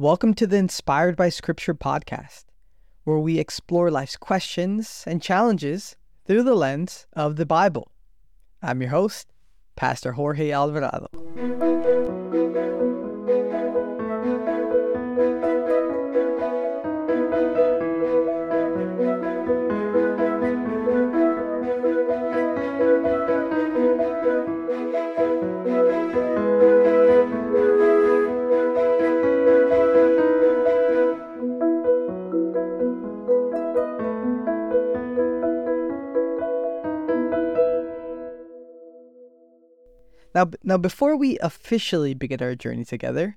Welcome to the Inspired by Scripture podcast, where we explore life's questions and challenges through the lens of the Bible. I'm your host, Pastor Jorge Alvarado. Now, now, before we officially begin our journey together,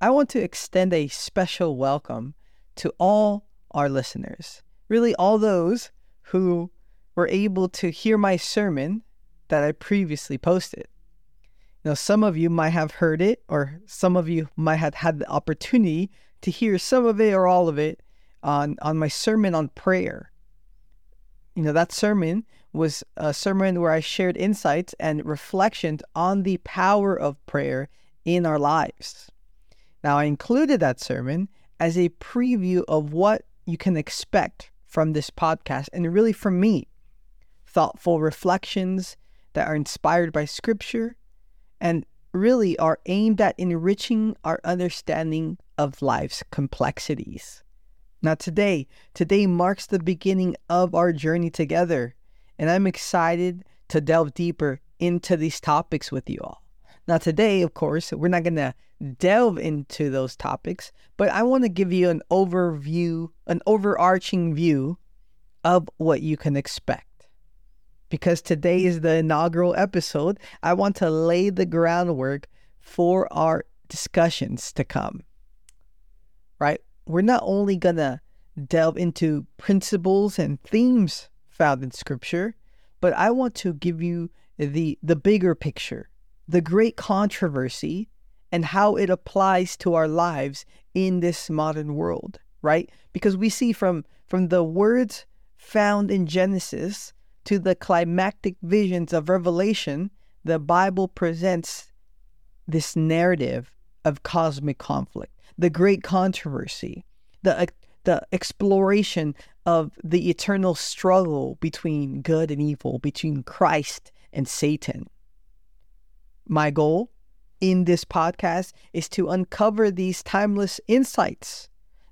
I want to extend a special welcome to all our listeners. Really, all those who were able to hear my sermon that I previously posted. Now, some of you might have heard it, or some of you might have had the opportunity to hear some of it or all of it on, on my sermon on prayer. You know, that sermon was a sermon where I shared insights and reflections on the power of prayer in our lives. Now, I included that sermon as a preview of what you can expect from this podcast and really from me thoughtful reflections that are inspired by scripture and really are aimed at enriching our understanding of life's complexities. Now, today, today marks the beginning of our journey together and I'm excited to delve deeper into these topics with you all. Now, today, of course, we're not going to delve into those topics, but I want to give you an overview, an overarching view of what you can expect. Because today is the inaugural episode, I want to lay the groundwork for our discussions to come. Right? We're not only going to delve into principles and themes found in scripture, but I want to give you the the bigger picture, the great controversy and how it applies to our lives in this modern world, right? Because we see from from the words found in Genesis to the climactic visions of Revelation, the Bible presents this narrative of cosmic conflict, the great controversy, the the exploration of the eternal struggle between good and evil, between Christ and Satan. My goal in this podcast is to uncover these timeless insights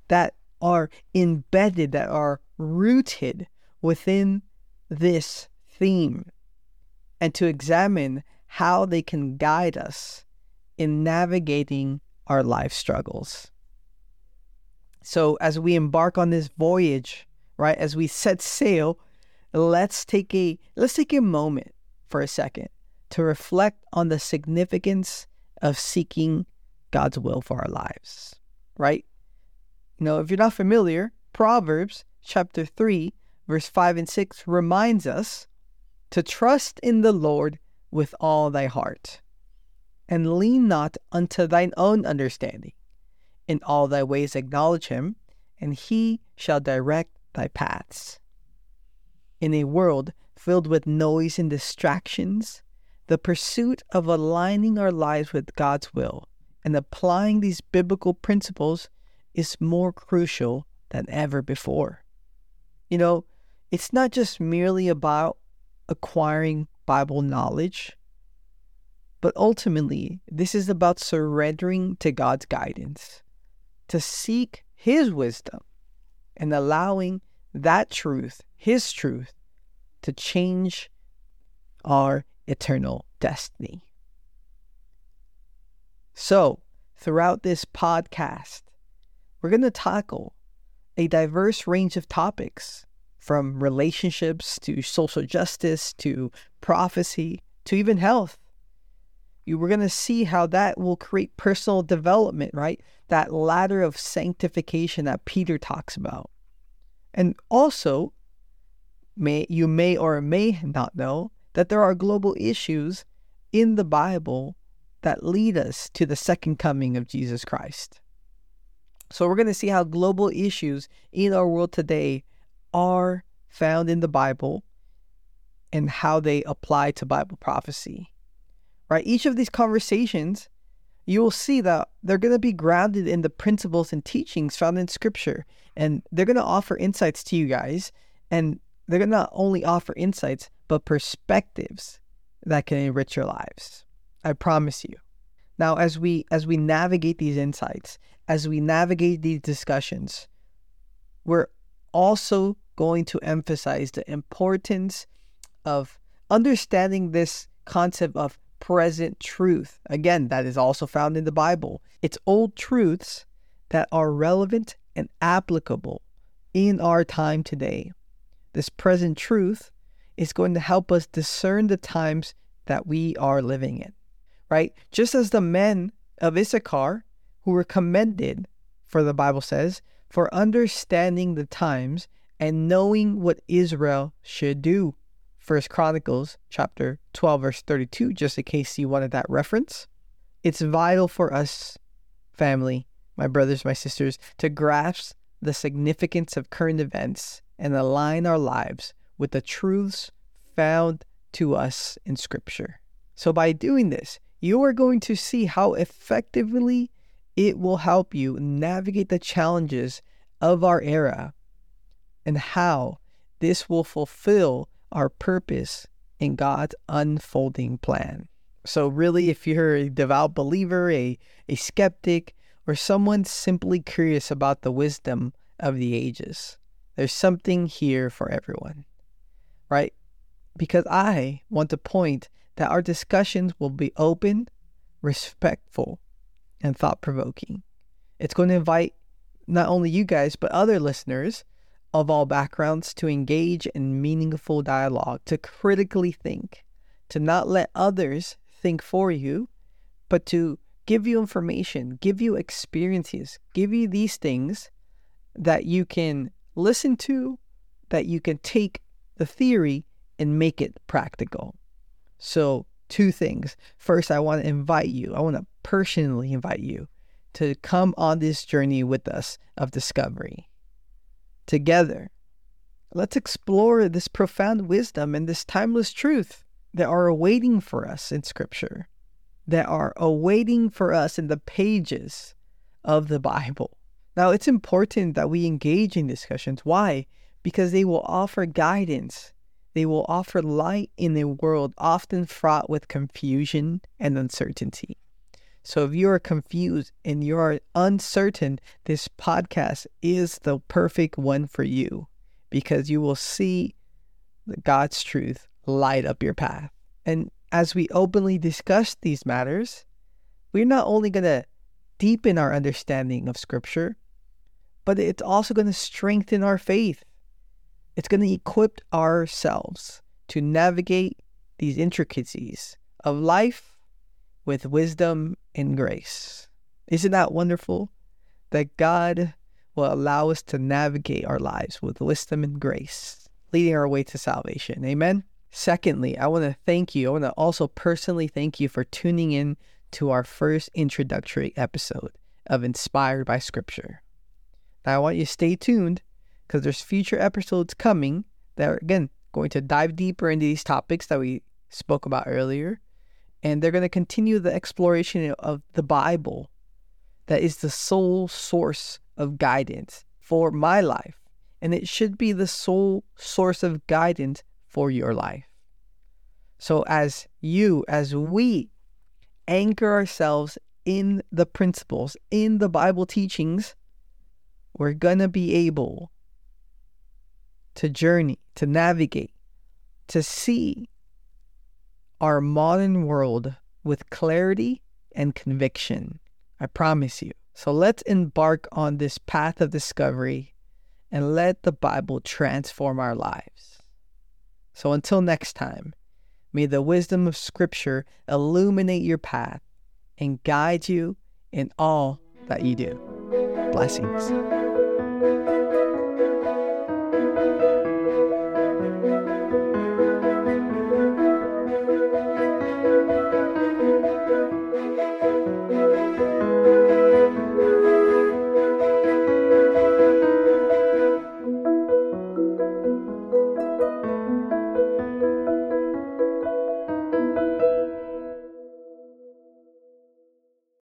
that are embedded, that are rooted within this theme, and to examine how they can guide us in navigating our life struggles. So, as we embark on this voyage, right, as we set sail, let's take a let's take a moment for a second to reflect on the significance of seeking God's will for our lives, right? You know, if you're not familiar, Proverbs chapter 3, verse 5 and 6 reminds us to trust in the Lord with all thy heart and lean not unto thine own understanding. In all thy ways acknowledge him, and he shall direct thy paths. In a world filled with noise and distractions, the pursuit of aligning our lives with God's will and applying these biblical principles is more crucial than ever before. You know, it's not just merely about acquiring Bible knowledge, but ultimately, this is about surrendering to God's guidance to seek His wisdom and allowing that truth, His truth, to change our eternal destiny. So, throughout this podcast, we're going to tackle a diverse range of topics from relationships to social justice to prophecy to even health you we're going to see how that will create personal development, right? That ladder of sanctification that Peter talks about. And also, may you may or may not know that there are global issues in the Bible that lead us to the second coming of Jesus Christ. So we're going to see how global issues in our world today are found in the Bible and how they apply to Bible prophecy right? Each of these conversations, you will see that they're going to be grounded in the principles and teachings found in Scripture. And they're going to offer insights to you guys. And they're going to not only offer insights, but perspectives that can enrich your lives. I promise you. Now, as we as we navigate these insights, as we navigate these discussions, we're also going to emphasize the importance of understanding this concept of present truth. Again, that is also found in the Bible. It's old truths that are relevant and applicable in our time today. This present truth is going to help us discern the times that we are living in, right? Just as the men of Issachar who were commended, for the Bible says, for understanding the times and knowing what Israel should do. First Chronicles chapter 12 verse 32 just in case you wanted that reference. It's vital for us family, my brothers, my sisters to grasp the significance of current events and align our lives with the truths found to us in scripture. So by doing this, you are going to see how effectively it will help you navigate the challenges of our era and how this will fulfill our purpose in God's unfolding plan. So, really, if you're a devout believer, a, a skeptic, or someone simply curious about the wisdom of the ages, there's something here for everyone, right? Because I want to point that our discussions will be open, respectful, and thought provoking. It's going to invite not only you guys, but other listeners of all backgrounds to engage in meaningful dialogue, to critically think, to not let others think for you, but to give you information, give you experiences, give you these things that you can listen to, that you can take the theory and make it practical. So, two things. First, I want to invite you, I want to personally invite you to come on this journey with us of discovery together. Let's explore this profound wisdom and this timeless truth that are awaiting for us in Scripture, that are awaiting for us in the pages of the Bible. Now, it's important that we engage in discussions. Why? Because they will offer guidance. They will offer light in a world often fraught with confusion and uncertainty. So if you are confused and you are uncertain, this podcast is the perfect one for you because you will see God's truth light up your path. And as we openly discuss these matters, we're not only going to deepen our understanding of Scripture, but it's also going to strengthen our faith. It's going to equip ourselves to navigate these intricacies of life with wisdom and grace. Isn't that wonderful? That God will allow us to navigate our lives with wisdom and grace, leading our way to salvation. Amen. Secondly, I want to thank you. I want to also personally thank you for tuning in to our first introductory episode of Inspired by Scripture. Now, I want you to stay tuned because there's future episodes coming that are, again, going to dive deeper into these topics that we spoke about earlier and they're going to continue the exploration of the Bible that is the sole source of guidance for my life. And it should be the sole source of guidance for your life. So, as you, as we anchor ourselves in the principles, in the Bible teachings, we're going to be able to journey, to navigate, to see our modern world with clarity and conviction. I promise you. So let's embark on this path of discovery and let the Bible transform our lives. So until next time, may the wisdom of Scripture illuminate your path and guide you in all that you do. Blessings.